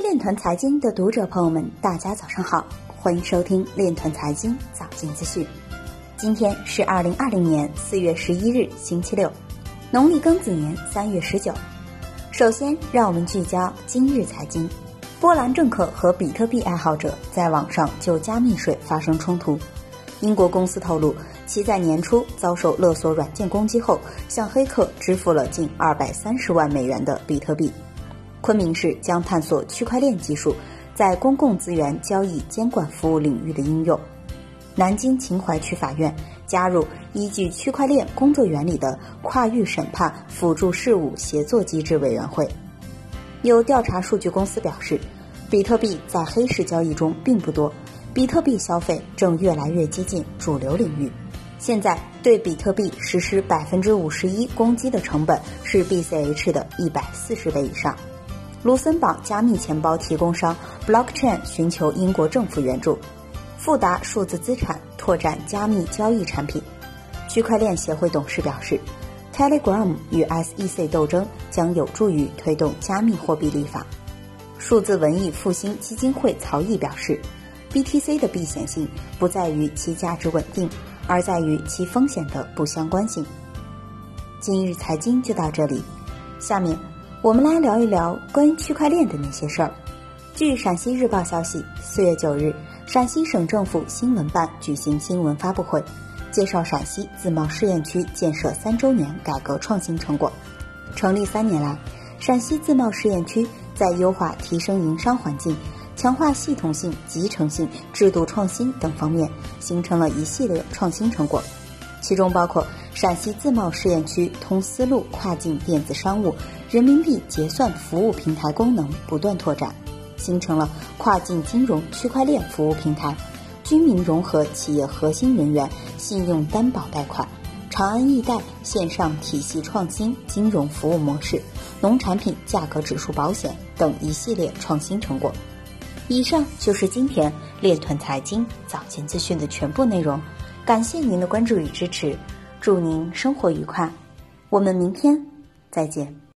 链团财经的读者朋友们，大家早上好，欢迎收听链团财经早间资讯。今天是二零二零年四月十一日，星期六，农历庚子年三月十九。首先，让我们聚焦今日财经。波兰政客和比特币爱好者在网上就加密税发生冲突。英国公司透露，其在年初遭受勒索软件攻击后，向黑客支付了近二百三十万美元的比特币。昆明市将探索区块链技术在公共资源交易监管服务领域的应用。南京秦淮区法院加入依据区块链工作原理的跨域审判辅助事务协作机制委员会。有调查数据公司表示，比特币在黑市交易中并不多，比特币消费正越来越接近主流领域。现在对比特币实施百分之五十一攻击的成本是 BCH 的一百四十倍以上。卢森堡加密钱包提供商 Blockchain 寻求英国政府援助，富达数字资产拓展加密交易产品。区块链协会董事表示，Telegram 与 SEC 斗争将有助于推动加密货币立法。数字文艺复兴基金会曹毅表示，BTC 的避险性不在于其价值稳定，而在于其风险的不相关性。今日财经就到这里，下面。我们来聊一聊关于区块链的那些事儿。据陕西日报消息，四月九日，陕西省政府新闻办举行新闻发布会，介绍陕西自贸试验区建设三周年改革创新成果。成立三年来，陕西自贸试验区在优化、提升营商环境、强化系统性、集成性、制度创新等方面，形成了一系列创新成果，其中包括。陕西自贸试验区通丝路跨境电子商务人民币结算服务平台功能不断拓展，形成了跨境金融区块链服务平台、居民融合企业核心人员信用担保贷款、长安易贷线上体系创新金融服务模式、农产品价格指数保险等一系列创新成果。以上就是今天链团财经早间资讯的全部内容，感谢您的关注与支持。祝您生活愉快，我们明天再见。